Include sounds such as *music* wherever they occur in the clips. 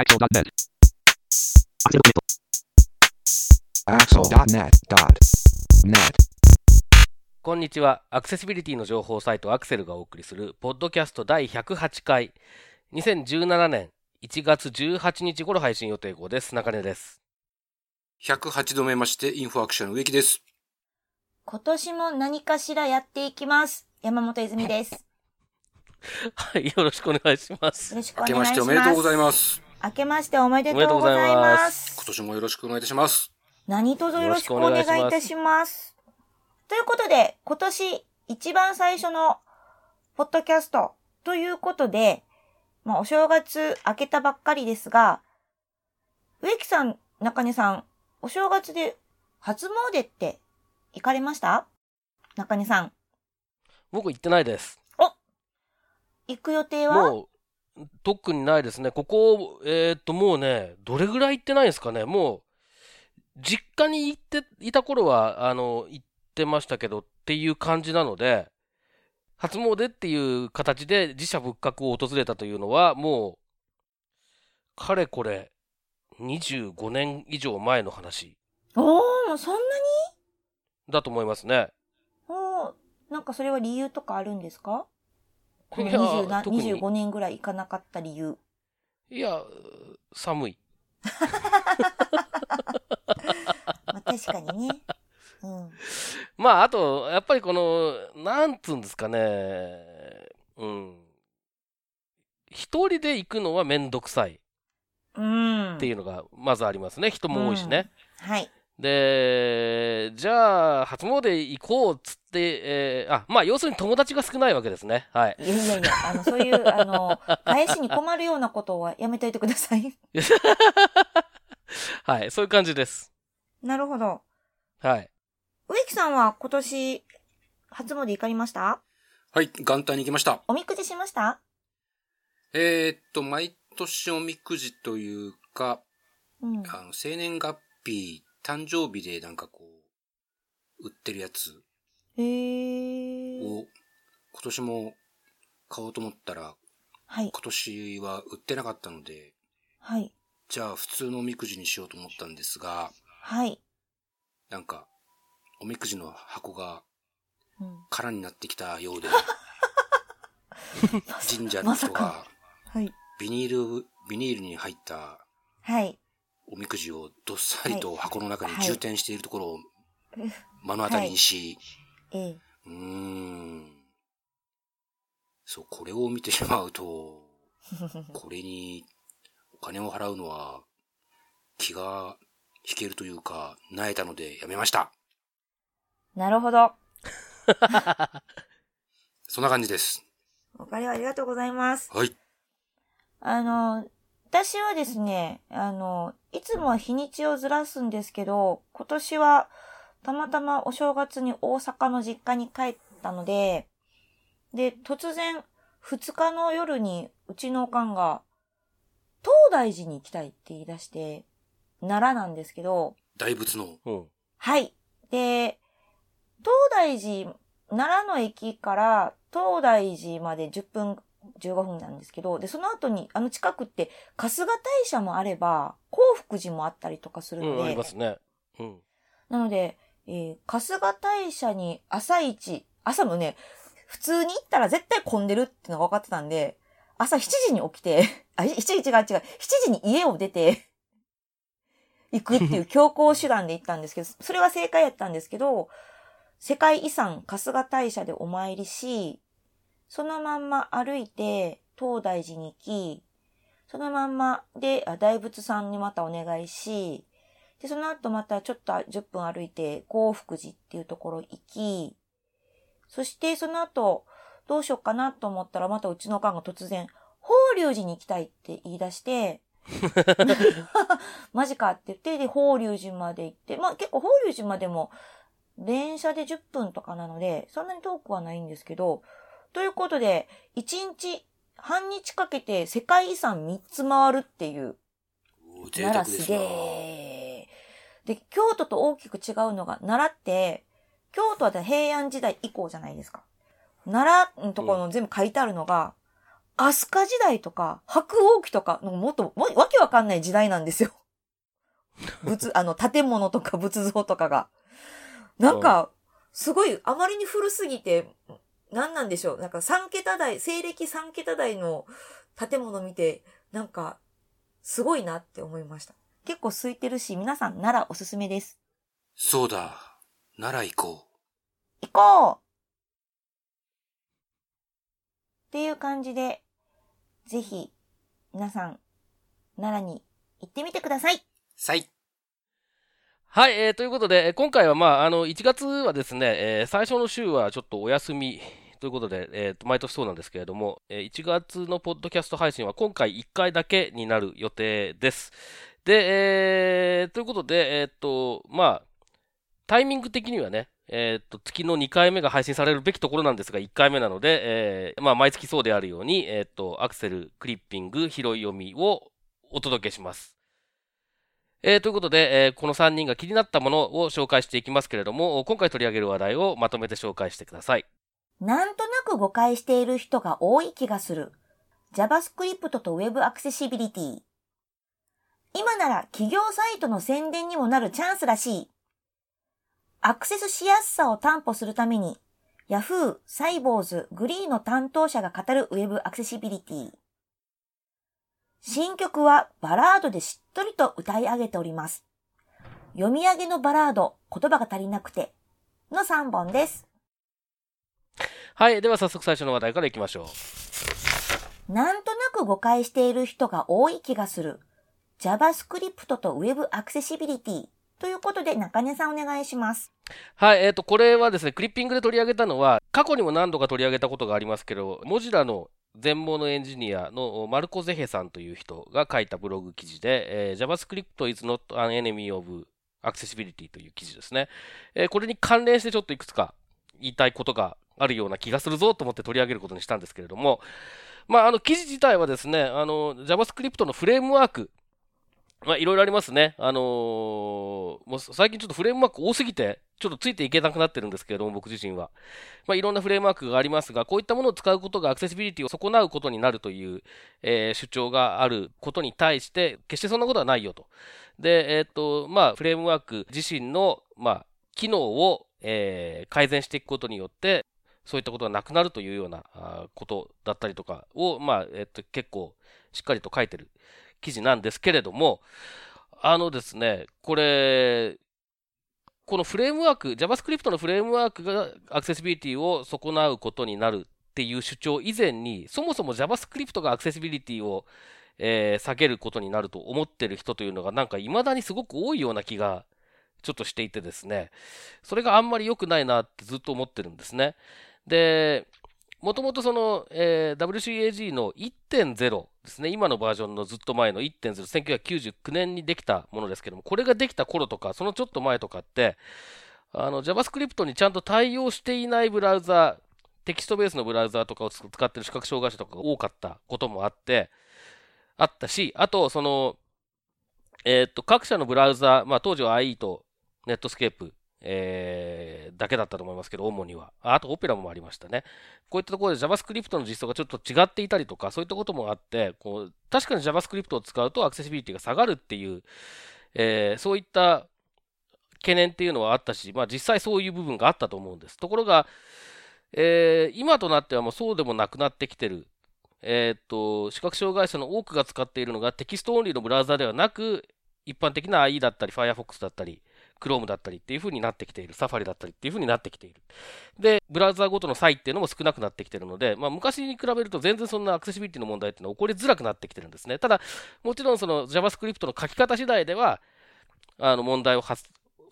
Axel.net. Axel.net.net. こんにちは。アクセシビリティの情報サイトアクセルがお送りする、ポッドキャスト第108回、2017年1月18日頃配信予定号です。中根です。108度目まして、インフォアクションの植木です。今年も何かしらやっていきます。山本泉です。よはい、よろしくお願いします。ろしくお明けまし願いしてます。おめでとうございます。明けましておめでとうございま。ます今年もよろしくお願いいたします。何卒よろしくお願いいたします。ということで、今年一番最初のポッドキャストということで、まあお正月明けたばっかりですが、植木さん、中根さん、お正月で初詣って行かれました？中根さん、僕行ってないです。行く予定は？もう、特にないですね。ここ、えーっと、もうね、どれぐらい行ってないんですかね。もう、実家に行っていた頃は、あの、行ってましたけどっていう感じなので、初詣っていう形で自社仏閣を訪れたというのは、もう、かれこれ、25年以上前の話おー、もうそんなだと思いますね。おーなんかそれは理由とかあるんですか？このいや20な特に25年ぐらい行かなかった理由。いや、寒い。*laughs* まあ確かにね。うん。まあ、あと、やっぱりこの、なんつうんですかね、うん。一人で行くのはめんどくさいうん。っていうのがまずありますね。人も多いしね。はい。で、じゃあ、初詣行こうっつって、えーあ、まあ、要するに友達が少ないわけですね。はい。いやいやいや、あの、そういう、あの、返しに困るようなことはやめといてください。*laughs* はい。そういう感じです。なるほど。はい。植木さんは今年、初詣行かれました？はい、元旦に行きました。おみくじしました？えー、っと、毎年おみくじというか、うん。あの、生年月日、誕生日でなんかこう、売ってるやつ。を、今年も買おうと思ったら、はい。今年は売ってなかったので、はい。じゃあ普通のおみくじにしようと思ったんですが、はい。なんか、おみくじの箱がうん。空になってきたようで、*laughs* 神社の人がはい。ビニール、ビニールに入ったはい。おみくじをどっさりと箱の中にはい充填しているところを目の当たりにし、ええ。うーん。そう、これを見てしまうと、*laughs* これにお金を払うのは気が引けるというか、萎えたのでやめました。なるほど。*laughs* そんな感じです。お金ありがとうございます。はい。あの、私はですね、あの、いつもは日にちをずらすんですけど、今年はたまたまお正月に大阪の実家に帰ったので、で、突然2日の夜にうちのおかんが、東大寺に行きたいって言い出して、奈良なんですけど、大仏の、うん。はい。で、東大寺、奈良の駅から東大寺まで10分、15分なんですけど、で、その後に、あの近くって、春日大社もあれば、興福寺もあったりとかするうん、あので、りますね。うん。なので、えー春日大社に朝一、朝もね、普通に行ったら絶対混んでるってのが分かってたんで、朝7時に起きて、*laughs* あ、7時違う違う、7時に家を出て、*laughs* 行くっていう *laughs* 強行手段で行ったんですけど、それは正解やったんですけど、世界遺産春日大社でお参りし、そのまんま歩いて東大寺に行き、そのまんまであ大仏さんにまたお願いし、で、その後またちょっと10分歩いて、興福寺っていうところ行き、そしてその後、どうしようかなと思ったら、またうちのおかんが突然、法隆寺に行きたいって言い出して、*laughs* マジかって言って、で、法隆寺まで行って、まあ結構法隆寺までも、電車で10分とかなので、そんなに遠くはないんですけど、ということで、1日、半日かけて世界遺産3つ回るっていう、奈良すげ。え。で、京都と大きく違うのが、奈良って、京都は平安時代以降じゃないですか。奈良のところの全部書いてあるのが、飛鳥時代とか、白王期とか、もっと、もわけわかんない時代なんですよ。*laughs* 仏、あの、建物とか仏像とかが。なんか、すごい、あまりに古すぎて、何なんでしょう？なんか3桁台、西暦3桁台の建物見て、なんか、すごいなって思いました。結構空いてるし、皆さん奈良おすすめです。そうだ。奈良行こう。行こうっていう感じで、ぜひ、皆さん、奈良に行ってみてください。さい。はい、えー、ということで、今回はまあ、あの、1月はですね、えー、最初の週はちょっとお休みということで、えっー、毎年そうなんですけれども、え、1月のポッドキャスト配信は今回1回だけになる予定です。で、えー、ということで、えー、っと、まあ、タイミング的にはね、えっと、月の2回目が配信されるべきところなんですが、1回目なので、えー、まあ、毎月そうであるように、えっと、アクセル、クリッピング、拾い読みをお届けします。えー、ということで、えー、この3人が気になったものを紹介していきますけれども、今回取り上げる話題をまとめて紹介してください。なんとなく誤解している人が多い気がする。JavaScript と Web アクセシビリティ。今なら企業サイトの宣伝にもなるチャンスらしい。アクセスしやすさを担保するために、Yahoo、サイボーズ、グリーの担当者が語る Web アクセシビリティ。新曲はバラードでしっとりと歌い上げております。読み上げのバラード、言葉が足りなくての3本です。はい。では早速最初の話題からいきましょう。なんとなく誤解している人が多い気がする。JavaScript と Web アクセシビリティということで中根さんお願いします。はい。えっ、ー、と、これはですね、クリッピングで取り上げたのは、過去にも何度か取り上げたことがありますけど、モジラの全盲のエンジニアのマルコ・ゼヘさんという人が書いたブログ記事で、えー、JavaScript is not an enemy of accessibility という記事ですね。えー、これに関連してちょっといくつか言いたいことがあるような気がするぞと思って取り上げることにしたんですけれども、まあ、あの記事自体はですね、あの JavaScript のフレームワーク、まあ、いろいろありますね。あのー、もう最近ちょっとフレームワーク多すぎて、ちょっとついていけなくなってるんですけれども、僕自身は。まあ、いろんなフレームワークがありますが、こういったものを使うことがアクセシビリティを損なうことになるという、えー、主張があることに対して、決してそんなことはないよと。で、えっ、と、まあ、フレームワーク自身の、まあ、機能を、えー、改善していくことによって、そういったことがなくなるというようなことだったりとかを、まあ、えっ、と、結構しっかりと書いてる記事なんですけれども、あのですね、これ、このフレームワーク、JavaScript のフレームワークがアクセシビリティを損なうことになるっていう主張以前に、そもそも JavaScript がアクセシビリティを、えー、下げることになると思ってる人というのがなんか未だにすごく多いような気がちょっとしていてですね、それがあんまり良くないなってずっと思ってるんですね。で、もともとその、えー、WCAG の1.0ですね、今のバージョンのずっと前の1.0、1999年にできたものですけども、これができた頃とか、そのちょっと前とかって、あの JavaScript にちゃんと対応していないブラウザテキストベースのブラウザとかを使ってる視覚障害者とかが多かったこともあって、あったし、あと、その、えっ、と、各社のブラウザ、まあ当時は IE とネットスケープえー、だけだったと思いますけど、主には。あと、オペラもありましたね。こういったところで JavaScript の実装がちょっと違っていたりとか、そういったこともあって、こう確かに JavaScript を使うとアクセシビリティが下がるっていう、えー、そういった懸念っていうのはあったし、まあ実際そういう部分があったと思うんです。ところが、えー、今となってはもうそうでもなくなってきてる。えっ、と、視覚障害者の多くが使っているのがテキストオンリーのブラウザではなく、一般的な IE だったり Firefox だったり、Chrome だったりっていう風になってきている。Safari だったりっていう風になってきている。で、ブラウザーごとの差異っていうのも少なくなってきてるので、まあ、昔に比べると全然そんなアクセシビリティの問題っていうのは起こりづらくなってきてるんですね。ただ、もちろんその JavaScript の書き方次第では、あの問題を引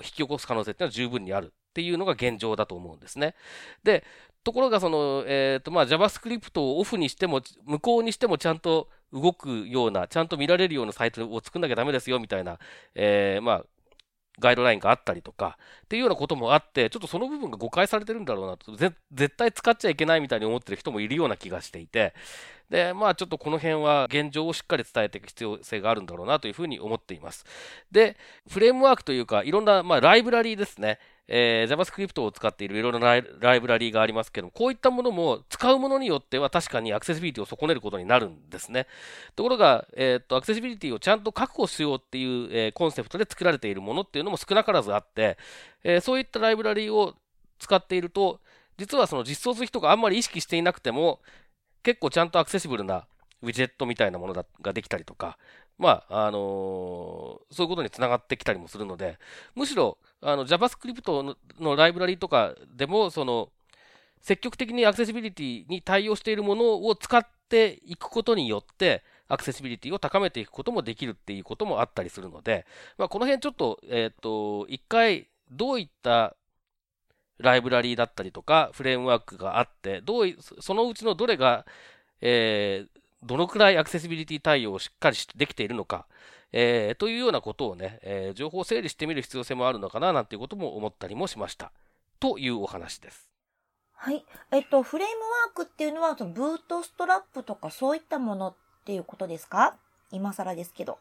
き起こす可能性っていうのは十分にあるっていうのが現状だと思うんですね。で、ところがその、えっ、ー、と、まあ、JavaScript をオフにしても、無効にしてもちゃんと動くような、ちゃんと見られるようなサイトを作んなきゃダメですよみたいな、えー、まあ、ガイドラインがあったりとか、っていうようなこともあって、ちょっとその部分が誤解されてるんだろうなと、絶対使っちゃいけないみたいに思ってる人もいるような気がしていて、で、まあちょっとこの辺は現状をしっかり伝えていく必要性があるんだろうなというふうに思っています。で、フレームワークというか、いろんな、まあ、ライブラリーですね。えー JavaScript を使っているいろいろなライブラリーがありますけども、こういったものも使うものによっては確かにアクセシビリティを損ねることになるんですね。ところが、えーっと、アクセシビリティをちゃんと確保しようっていう、えーコンセプトで作られているものっていうのも少なからずあって、えーそういったライブラリーを使っていると、実はその実装する人があんまり意識していなくても、結構ちゃんとアクセシブルなウィジェットみたいなものができたりとか、まあ、あのーそういうことにつながってきたりもするので、むしろ、あの、JavaScript ののライブラリとかでも、その、積極的にアクセシビリティに対応しているものを使っていくことによって、アクセシビリティを高めていくこともできるっていうこともあったりするので、まあ、この辺ちょっと、えっ、と、一回、どういったライブラリーだったりとか、フレームワークがあって、どうい、そのうちのどれが、えーどのくらいアクセシビリティ対応をしっかりしできているのか、えーというようなことをね、えー情報を整理してみる必要性もあるのかななんていうことも思ったりもしました。というお話です。はい。えっと、フレームワークっていうのは、そのブートストラップとかそういったものっていうことですか？今更ですけど。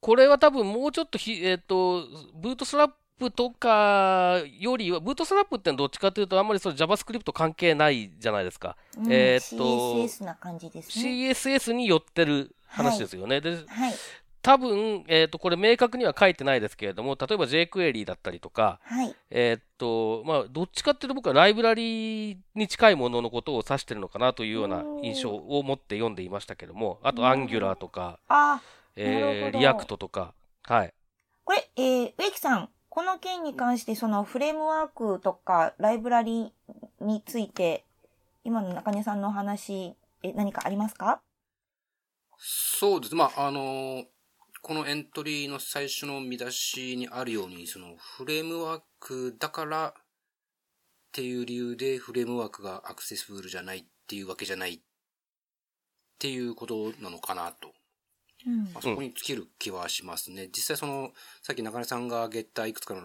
これは多分もうちょっとひ、えっ、と、ブートストラップとかよりは、ブートストラップってどっちかというと、あんまりその JavaScript 関係ないじゃないですか。うんえーっと CSS な感じですね。CSS に寄ってる話ですよね。で、はい。多分、えっ、と、これ明確には書いてないですけれども、例えば jQuery だったりとか、はい。えっ、と、まあ、どっちかっていうと僕はライブラリーに近いもののことを指してるのかなというような印象を持って読んでいましたけども、あと Angular とか、あ、なるえー、 React とか、はい。これ、えー、植木さん、この件に関して、そのフレームワークとかライブラリについて、今の中根さんのお話、え、何かありますか？そうです。まあ、あの、このエントリーの最初の見出しにあるように、そのフレームワークだからっていう理由でフレームワークがアクセシブルじゃないっていうわけじゃないっていうことなのかなと。あ、そこに尽きる気はしますね。実際その、さっき中根さんが挙げたいくつかの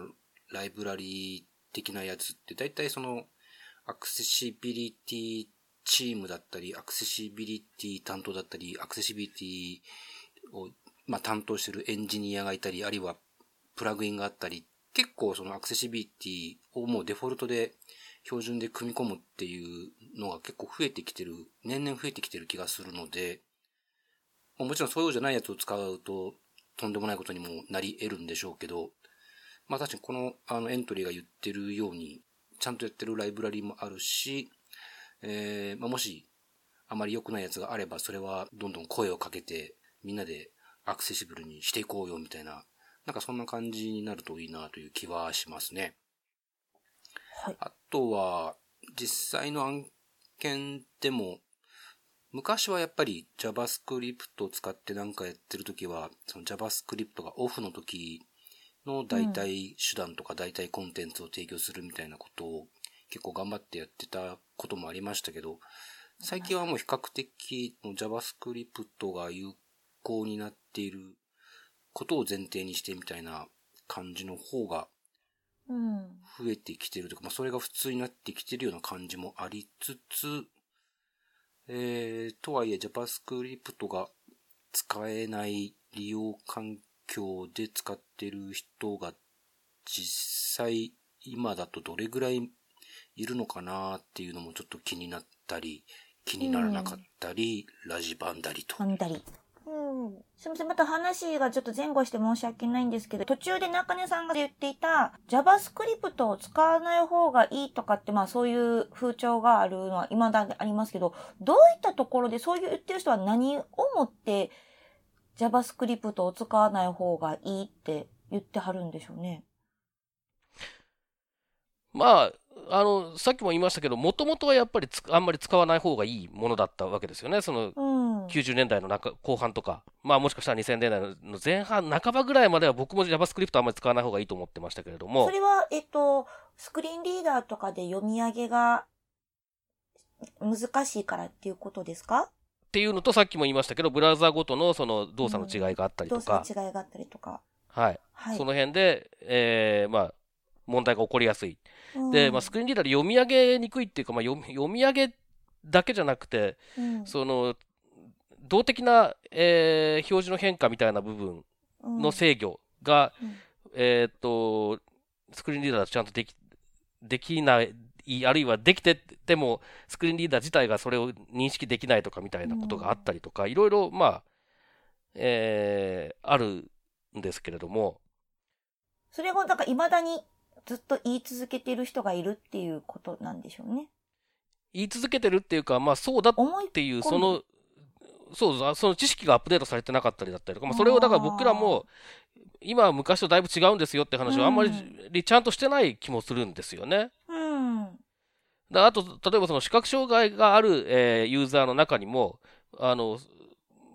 ライブラリー的なやつって、大体その、アクセシビリティチームだったり、アクセシビリティ担当だったり、アクセシビリティを、まあ、担当してるエンジニアがいたり、あるいはプラグインがあったり、結構そのアクセシビリティをもうデフォルトで標準で組み込むっていうのが結構増えてきてる、年々増えてきてる気がするので、もちろんそうじゃないやつを使うと、とんでもないことにもなり得るんでしょうけど、まあ確かにこのあのエントリーが言ってるように、ちゃんとやってるライブラリーもあるし、えーまあもし、あまり良くないやつがあれば、それはどんどん声をかけて、みんなでアクセシブルにしていこうよ、みたいな、なんかそんな感じになるといいなという気はしますね。はい。あとは、実際の案件でも、昔はやっぱり JavaScript を使ってなんかやってるときは、その JavaScript がオフの時の代替手段とか代替コンテンツを提供するみたいなことを結構頑張ってやってたこともありましたけど、最近はもう比較的 JavaScript が有効になっていることを前提にしてみたいな感じの方がうん。増えてきてるというか、まあ、それが普通になってきてるような感じもありつつ、えー、とはいえ JavaScript が使えない利用環境で使ってる人が実際今だとどれぐらいいるのかなっていうのもちょっと気になったり、気にならなかったり、ラジバンだりと。飛んだり。うん。すみません。また話がちょっと前後して申し訳ないんですけど、途中で中根さんが言っていた JavaScript を使わない方がいいとかって、まあそういう風潮があるのは未だにありますけど、どういったところでそういう言ってる人は何をもって JavaScript を使わない方がいいって言ってはるんでしょうね。まあ、あの、さっきも言いましたけど、もともとはやっぱりつあんまり使わない方がいいものだったわけですよね。そのうん。90年代の中後半とか、まあもしかしたら2000年代の前半、半ばぐらいまでは僕も JavaScript あんまり使わない方がいいと思ってましたけれどもそ、れは、えっと、スクリーンリーダーとかで読み上げが難しいからっていうことですか？っていうのとさっきも言いましたけど、ブラウザごとのその動作の違いがあったり動とか、作の違いがあったりとか。はい。はい。その辺で、えーまあ、問題が起こりやすい。うんで、まあ、スクリーンリーダーで読み上げにくいっていうか、まあ、読み読み上げだけじゃなくて、うんその、動的な、えー表示の変化みたいな部分うん。の制御が、うん。えーっと、スクリーンリーダーちゃんとでき、できない、あるいはできてても、スクリーンリーダー自体がそれを認識できないとかみたいなことがあったりとか、いろいろ、まあ、えー、あるんですけれども、それをなんか未だにずっと言い続けている人がいるっていうことなんでしょうね。言い続けてるっていうか、まあそうだっていう、その、そうその知識がアップデートされてなかったりだったりとか、まあ、それをだから僕らも、今は昔とだいぶ違うんですよって話をあんまりちゃんとしてない気もするんですよね。うん。だあと、例えばその視覚障害がある、えーユーザーの中にも、あの、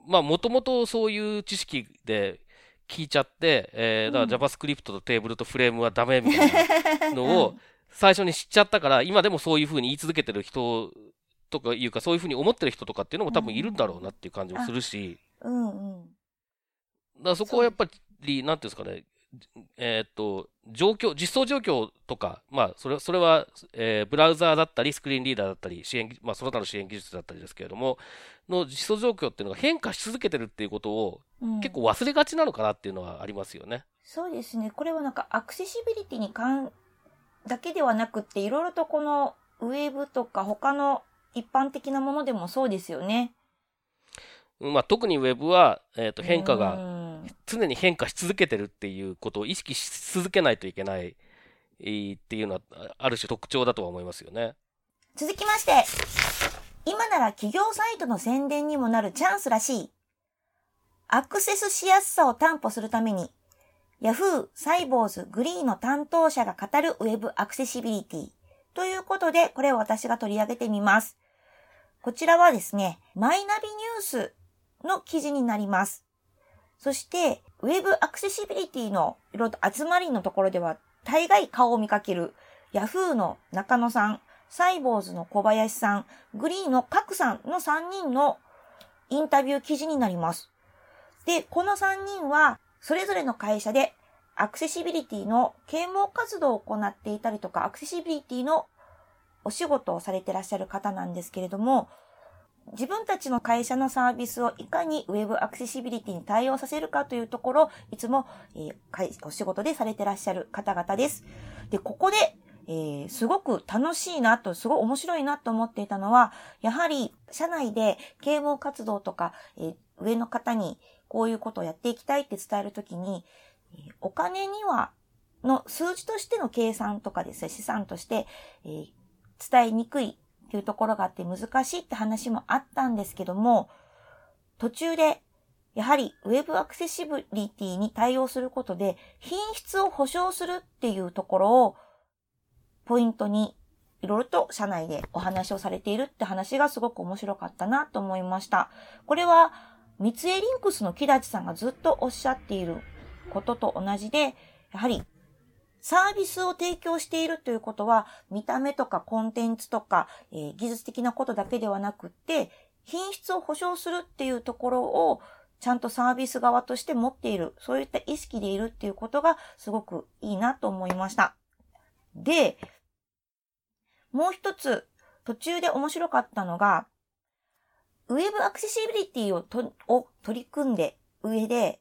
まあ、もともとそういう知識で聞いちゃって、えーだから JavaScript とテーブルとフレームはダメみたいなのを *laughs* 最初に知っちゃったから、今でもそういうふうに言い続けてる人とかいうか、そういうふうに思ってる人とかっていうのも多分いるんだろうなっていう感じもするし、うんうん。だからそこはやっぱり、なんていうんですかね、えーっと、状況、実装状況とか、まあ、それそれは、えーブラウザーだったり、スクリーンリーダーだったり、支援技、まあ、その他の支援技術だったりですけれども、の実装状況っていうのが変化し続けてるっていうことを、うん結構忘れがちなのかなっていうのはありますよね。そうですね。これはなんかアクセシビリティに関だけではなくって、いろいろとこのウェブとか他の一般的なものでもそうですよね。うんまあ、特にウェブは、えーっと変化うがん常に変化し続けてるっていうことを意識し続けないといけないえーっていうのは、あある種特徴だとは思いますよね。続きまして、今なら企業サイトの宣伝にもなるチャンスらしい。アクセスしやすさを担保するために、Yahoo、サイボーズ、グリーの担当者が語るウェブアクセシビリティ。ということで、これを私が取り上げてみます。こちらはですね、マイナビニュースの記事になります。そして、ウェブアクセシビリティのいろいろと集まりのところでは、大概顔を見かける、Yahoo の中野さん、サイボーズの小林さん、グリーンの角さんの3人のインタビュー記事になります。で、この3人は、それぞれの会社でアクセシビリティの啓蒙活動を行っていたりとか、アクセシビリティのお仕事をされてらっしゃる方なんですけれども、自分たちの会社のサービスをいかにウェブアクセシビリティに対応させるかというところ、いつも、えーお仕事でされてらっしゃる方々です。で、ここで、えーすごく楽しいなと、すごい面白いなと思っていたのは、やはり社内で啓蒙活動とか、えー上の方にこういうことをやっていきたいって伝えるときに、えお金には、の数字としての計算とかですね、資産として、えー伝えにくいっていうところがあって難しいって話もあったんですけども、途中で、やはりウェブアクセシビリティに対応することで、品質を保証するっていうところを、ポイントに、いろいろと社内でお話をされているって話がすごく面白かったなと思いました。これは、三井リンクスの木立さんがずっとおっしゃっていることと同じで、やはりサービスを提供しているということは、見た目とかコンテンツとか、えー技術的なことだけではなくって、品質を保証するっていうところを、ちゃんとサービス側として持っている、そういった意識でいるっていうことがすごくいいなと思いました。で、もう一つ、途中で面白かったのが、ウェブアクセシビリティをとを取り組んで上で、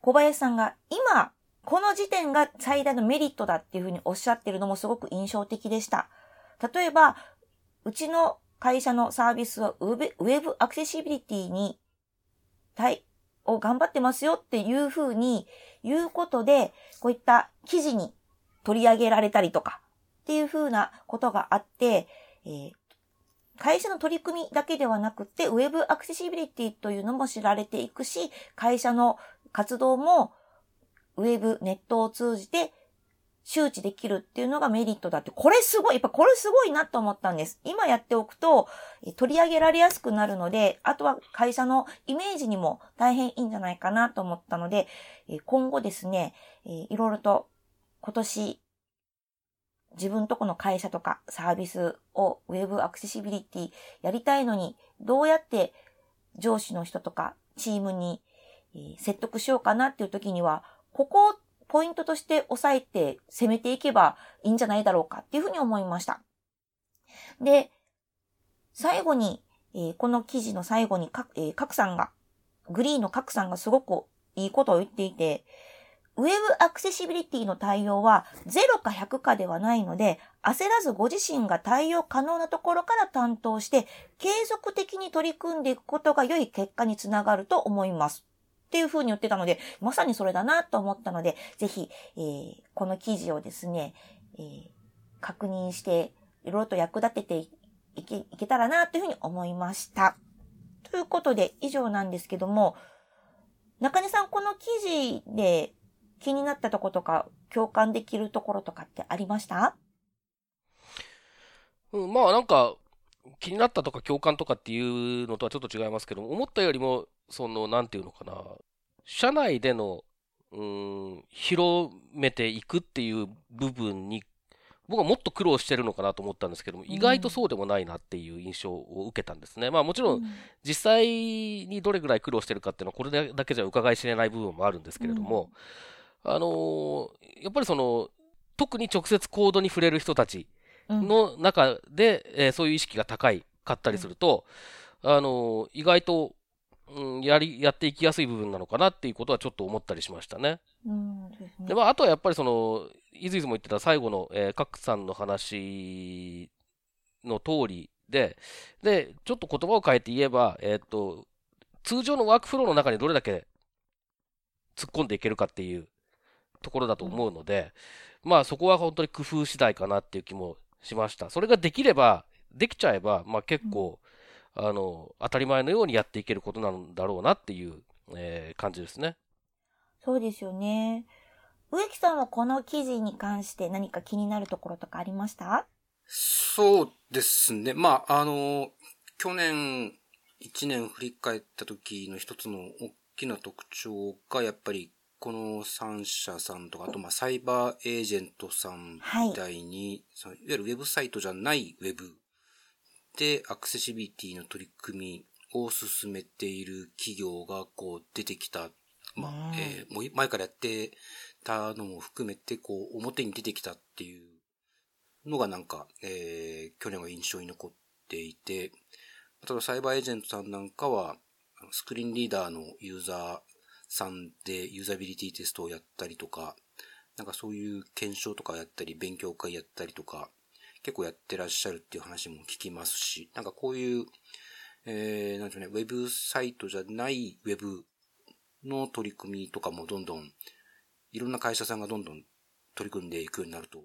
小林さんが今、この時点が最大のメリットだっていうふうにおっしゃってるのもすごく印象的でした。例えば、うちの会社のサービスはウェブアクセシビリティに対を頑張ってますよっていうふうに言うことで、こういった記事に取り上げられたりとかっていうふうなことがあって、えー会社の取り組みだけではなくて、ウェブアクセシビリティというのも知られていくし、会社の活動もウェブ、ネットを通じて周知できるっていうのがメリットだって、これすごい、やっぱこれすごいなと思ったんです。今やっておくと、取り上げられやすくなるので、あとは会社のイメージにも大変いいんじゃないかなと思ったので、今後ですね、いろいろと今年、自分とこの会社とかサービスをウェブアクセシビリティやりたいのに、どうやって上司の人とかチームに説得しようかなっていう時には、ここをポイントとして押さえて攻めていけばいいんじゃないだろうかっていうふうに思いました。で、最後に、えーこの記事の最後にか、えー、さんが、グリーンのカクさんがすごくいいことを言っていて、ウェブアクセシビリティの対応は0か100かではないので、焦らずご自身が対応可能なところから担当して、継続的に取り組んでいくことが良い結果につながると思います。っていうふうに言ってたので、まさにそれだなと思ったので、ぜひ、えー、この記事をですね、えー、確認して、いろいろと役立てていけいけたらなというふうに思いました。ということで、以上なんですけども、中根さん、この記事で気になったとことか、共感できるところとかってありました？うん、まあなんか、気になったとか共感とかっていうのとはちょっと違いますけど思ったよりも、その、なんていうのかな、社内での、うん、広めていくっていう部分に、僕はもっと苦労してるのかなと思ったんですけども、意外とそうでもないなっていう印象を受けたんですね。まあもちろん、実際にどれぐらい苦労してるかっていうのは、これだけじゃ伺い知れない部分もあるんですけれども、あのー、やっぱりその、特に直接コードに触れる人たちの中で、うん、えー、そういう意識が高いかったりすると、うん、あのー、意外とうん、やり、やっていきやすい部分なのかなっていうことはちょっと思ったりしましたね。うん、で、まあ、あとはやっぱりその、いずいずも言ってた最後の、えー、カクさんの話の通りで、で、ちょっと言葉を変えて言えば、えっ、ー、と、通常のワークフローの中にどれだけ突っ込んでいけるかっていうところだと思うので、うん、まあそこは本当に工夫次第かなっていう気もしました。それができれば、できちゃえば、まあ結構、あの、当たり前のようにやっていけることなんだろうなっていう、えー、感じですね。そうですよね。植木さんはこの記事に関して何か気になるところとかありました？そうですね。まあ、あの、去年1年振り返った時の一つの大きな特徴が、やっぱりこの3社さんとか、あとまあサイバーエージェントさんみたいに、はい、いわゆるウェブサイトじゃないウェブ。で、アクセシビリティの取り組みを進めている企業がこう出てきた。まあ、えー、もう前からやってたのも含めて、こう、表に出てきたっていうのがなんか、えー、去年は印象に残っていて、ただサイバーエージェントさんなんかは、スクリーンリーダーのユーザーさんでユーザビリティテストをやったりとか、なんかそういう検証とかやったり、勉強会やったりとか、結構やってらっしゃるっていう話も聞きますし、なんかこういう、えー、なんでしょうね、ウェブサイトじゃないウェブの取り組みとかもどんどん、いろんな会社さんがどんどん取り組んでいくようになると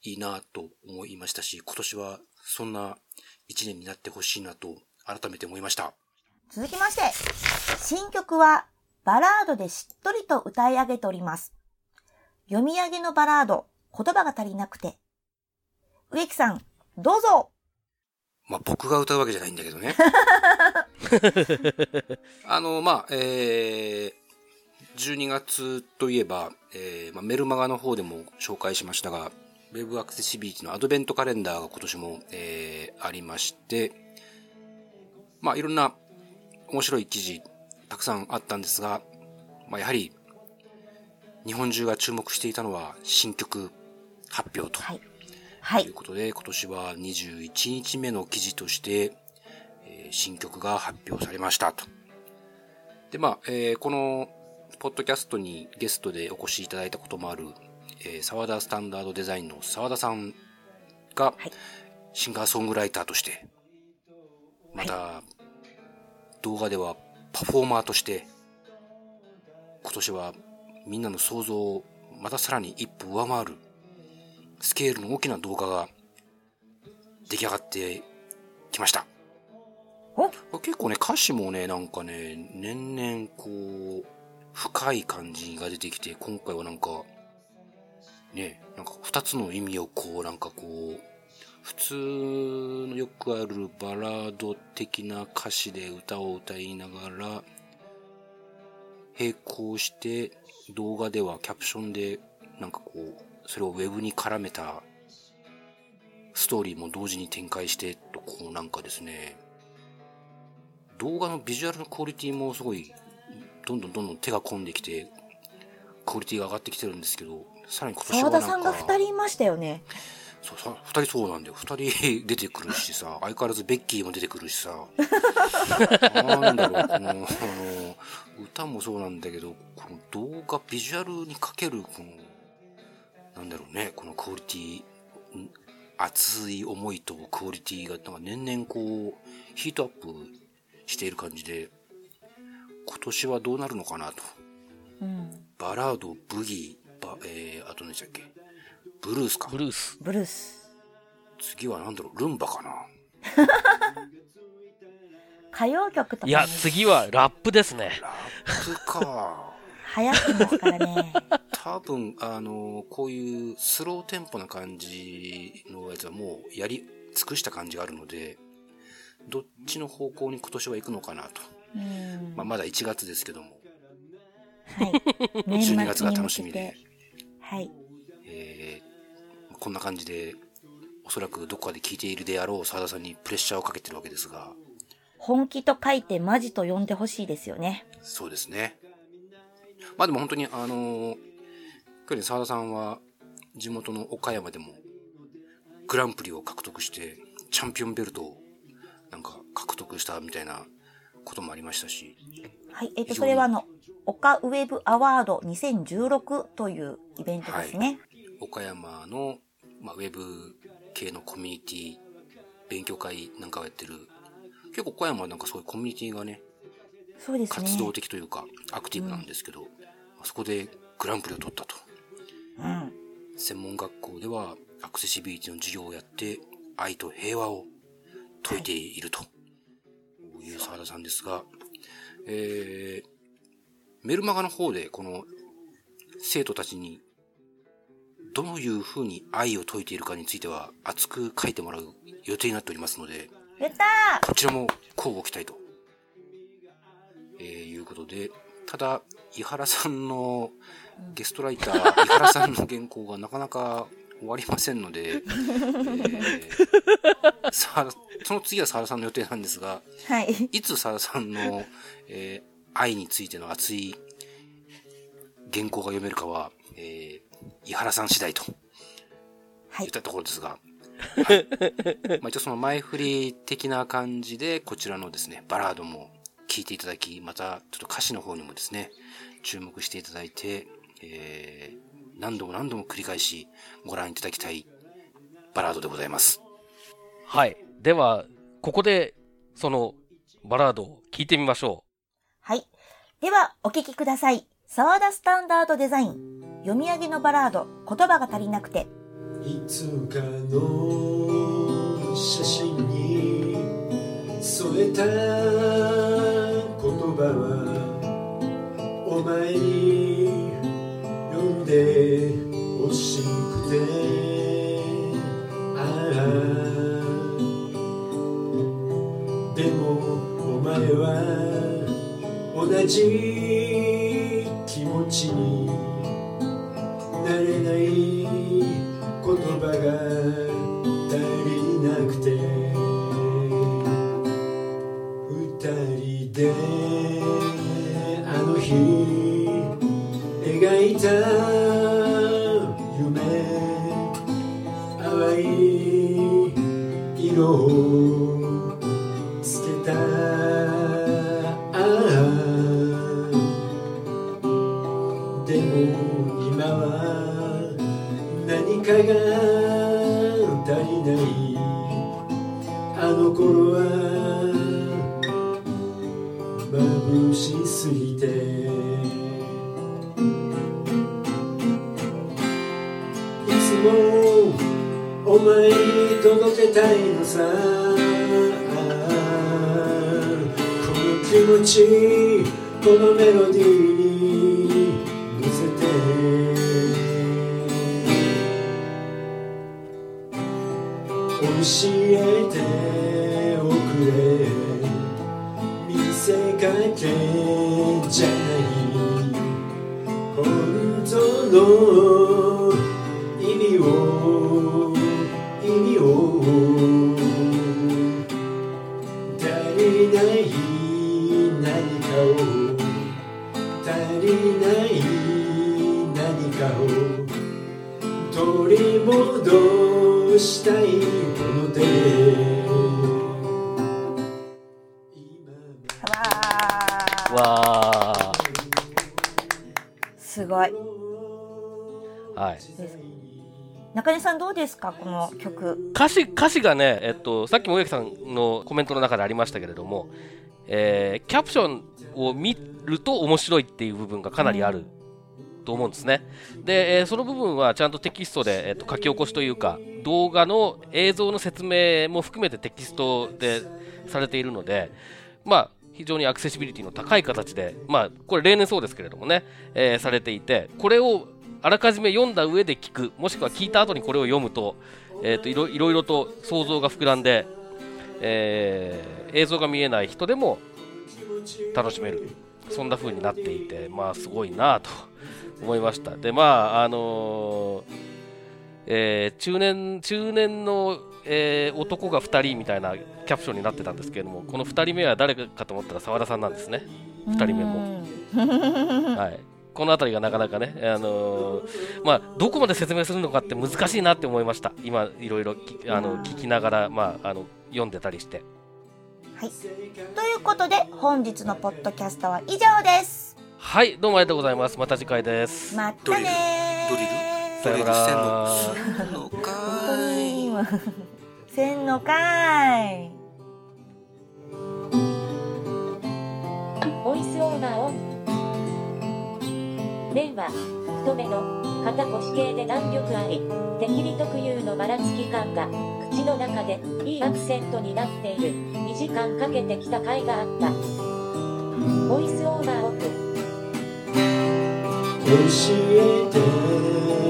いいなと思いましたし、今年はそんな一年になってほしいなと改めて思いました。続きまして、新曲はバラードでしっとりと歌い上げております。読み上げのバラード、言葉が足りなくて、植木さん、どうぞまあ、僕が歌うわけじゃないんだけどね。*laughs* あの、まあ、えー、12月といえば、えーまあ、メルマガの方でも紹介しましたが、ウェブアクセシビリティのアドベントカレンダーが今年も、えー、ありまして、まあ、いろんな面白い記事、たくさんあったんですが、まあ、やはり、日本中が注目していたのは新曲発表と。はいはい。ということで、今年は21日目の記事として、えー、新曲が発表されましたと。で、まあ、えー、この、ポッドキャストにゲストでお越しいただいたこともある、えー、沢田スタンダードデザインの沢田さんが、シンガーソングライターとして、また、動画ではパフォーマーとして、今年はみんなの想像をまたさらに一歩上回るスケールの大きな動画が出来上がってきました。結構ね、歌詞もね、なんかね、年々こう、深い感じが出てきて、今回はなんか、ね、なんか二つの意味をこう、なんかこう、普通のよくあるバラード的な歌詞で歌を歌いながら、並行して動画ではキャプションでなんかこう、それをウェブに絡めたストーリーも同時に展開してと、こうなんかですね、動画のビジュアルのクオリティもすごい、どんどんどんどん手が込んできて、クオリティが上がってきてるんですけど、さらに今年は沢田さんが二人いましたよね。そうさ、二人そうなんだよ。二人 *laughs* 出てくるしさ、相変わらずベッキーも出てくるしさ。なんだろう、この、あの、歌もそうなんだけど、この動画、ビジュアルにかける、この、なんだろうね、このクオリティ、ん熱い思いとクオリティが、なんか年々こう、ヒートアップしている感じで、今年はどうなるのかなと。うん。バラード、ブギー、バえー、あと何でしたっけ？ブルースかブ。ルース。ブルース。次はなんだろう、ルンバかな。*laughs* 歌謡曲とか、ね、いや、次はラップですね。ラップか。流行ってますからね。*laughs* 多分、あの、こういうスローテンポな感じのやつはもうやり尽くした感じがあるので、どっちの方向に今年は行くのかなと。うん。まあ、まだ1月ですけども、はい。*laughs* 年末12月が楽しみで。はい。えーこんな感じで、おそらくどこかで聞いているであろう澤田さんにプレッシャーをかけてるわけですが、本気と書いてマジと呼んでほしいですよね。そうですね。まあでも本当にあの、去年澤田さんは地元の岡山でもグランプリを獲得してチャンピオンベルトをなんか獲得したみたいなこともありましたし、はい。えっと、それはあの、岡ウェブアワード2016というイベントですね。岡山の、まあ、ウェブ系のコミュニティ、勉強会なんかをやってる、結構岡山はなんかそういうコミュニティがね、そうですね。活動的というかアクティブなんですけど、あそこでグランプリを取ったと。うん。専門学校ではアクセシビリティの授業をやって愛と平和を説いているという沢田さんですが、えー、メルマガの方でこの生徒たちにどういうふうに愛を説いているかについては熱く書いてもらう予定になっておりますので、こちらも交互期待と、えーいうことで、ただ、井原さんのゲストライター、*laughs* 井原さんの原稿がなかなか終わりませんので、えー *laughs* さその次は沢田さんの予定なんですが、はい。いつ沢田さんの、えー愛についての熱い原稿が読めるかは、えー井原さん次第とはい言っ。たところですが、*laughs* はいまあ、一応その前振り的な感じで、こちらのですね、バラードも聴いていただき、またちょっと歌詞の方にもですね、注目していただいて、えー何度も何度も繰り返しご覧いただきたいバラードでございます。はい。では、ここで、その、バラードを聞いてみましょはい。では、お聞きください。沢田スタンダードデザイン。読み上げのバラード、言葉が足りなくて。いつかの写真に添えた言葉はお前に読んでほしくてああでもお前は同じ眩しすぎて。いつもお前に届けたいのさ。この気持ちこのメロディー。すごい。ー。はい。中根さんどうですか？この曲。歌詞、歌詞がね、えっと、さっきも植木さんのコメントの中でありましたけれども、えーキャプションを見ると面白いっていう部分がかなりあると思うんですね。で、えーその部分はちゃんとテキストで、えっと書き起こしというか、動画の映像の説明も含めてテキストでされているので、まあ、非常にアクセシビリティの高い形で、まあ、これ例年そうですけれどもね、えーされていて、これをあらかじめ読んだ上で聞く、もしくは聞いた後にこれを読むと、えー、といろいろと想像が膨らんで、えー映像が見えない人でも楽しめる。そんな風になっていてまあすごいなと思いました。でまああのーえー中年中年の、えー男が2人みたいなキャプションになってたんですけれどもこの2人目は誰かと思ったら澤田さんなんですね2人目もも。*laughs* はい、この辺りがなかなかね、あのーまあ、どこまで説明するのかって難しいなって思いました、今、いろいろきあの聞きながら、まあ、あの読んでたりして。はい。ということで、本日のポッドキャストは以上です。はい、どうもありがとうございます。また次回です。またねー。ドリル？さよならせんのかい。せんのかい。ボイスオーバーオン。は、太めの、肩腰系で弾力あり、手切り特有のばらつき感が、口の中で、いいアクセントになっている。2時間かけてきた甲斐があった。ボイスオーバーオフ。教えて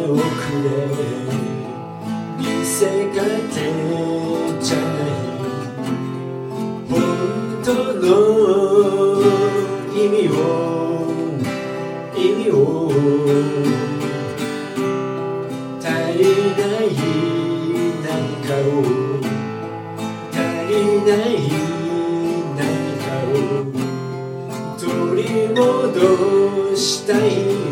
おくれ見せかけじゃない本当の意味を意味を足りない何かを足りない何かを取り戻したい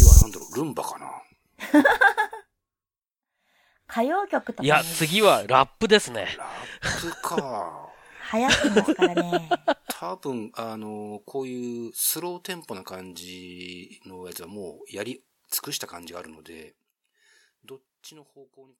次はなんだろう、ルンバかな。*laughs* 歌謡曲とか、ね、いや、次はラップですね。ラップか。流行ってますからね。*laughs* 多分、あの、こういうスローテンポな感じのやつはもうやり尽くした感じがあるので、どっちの方向に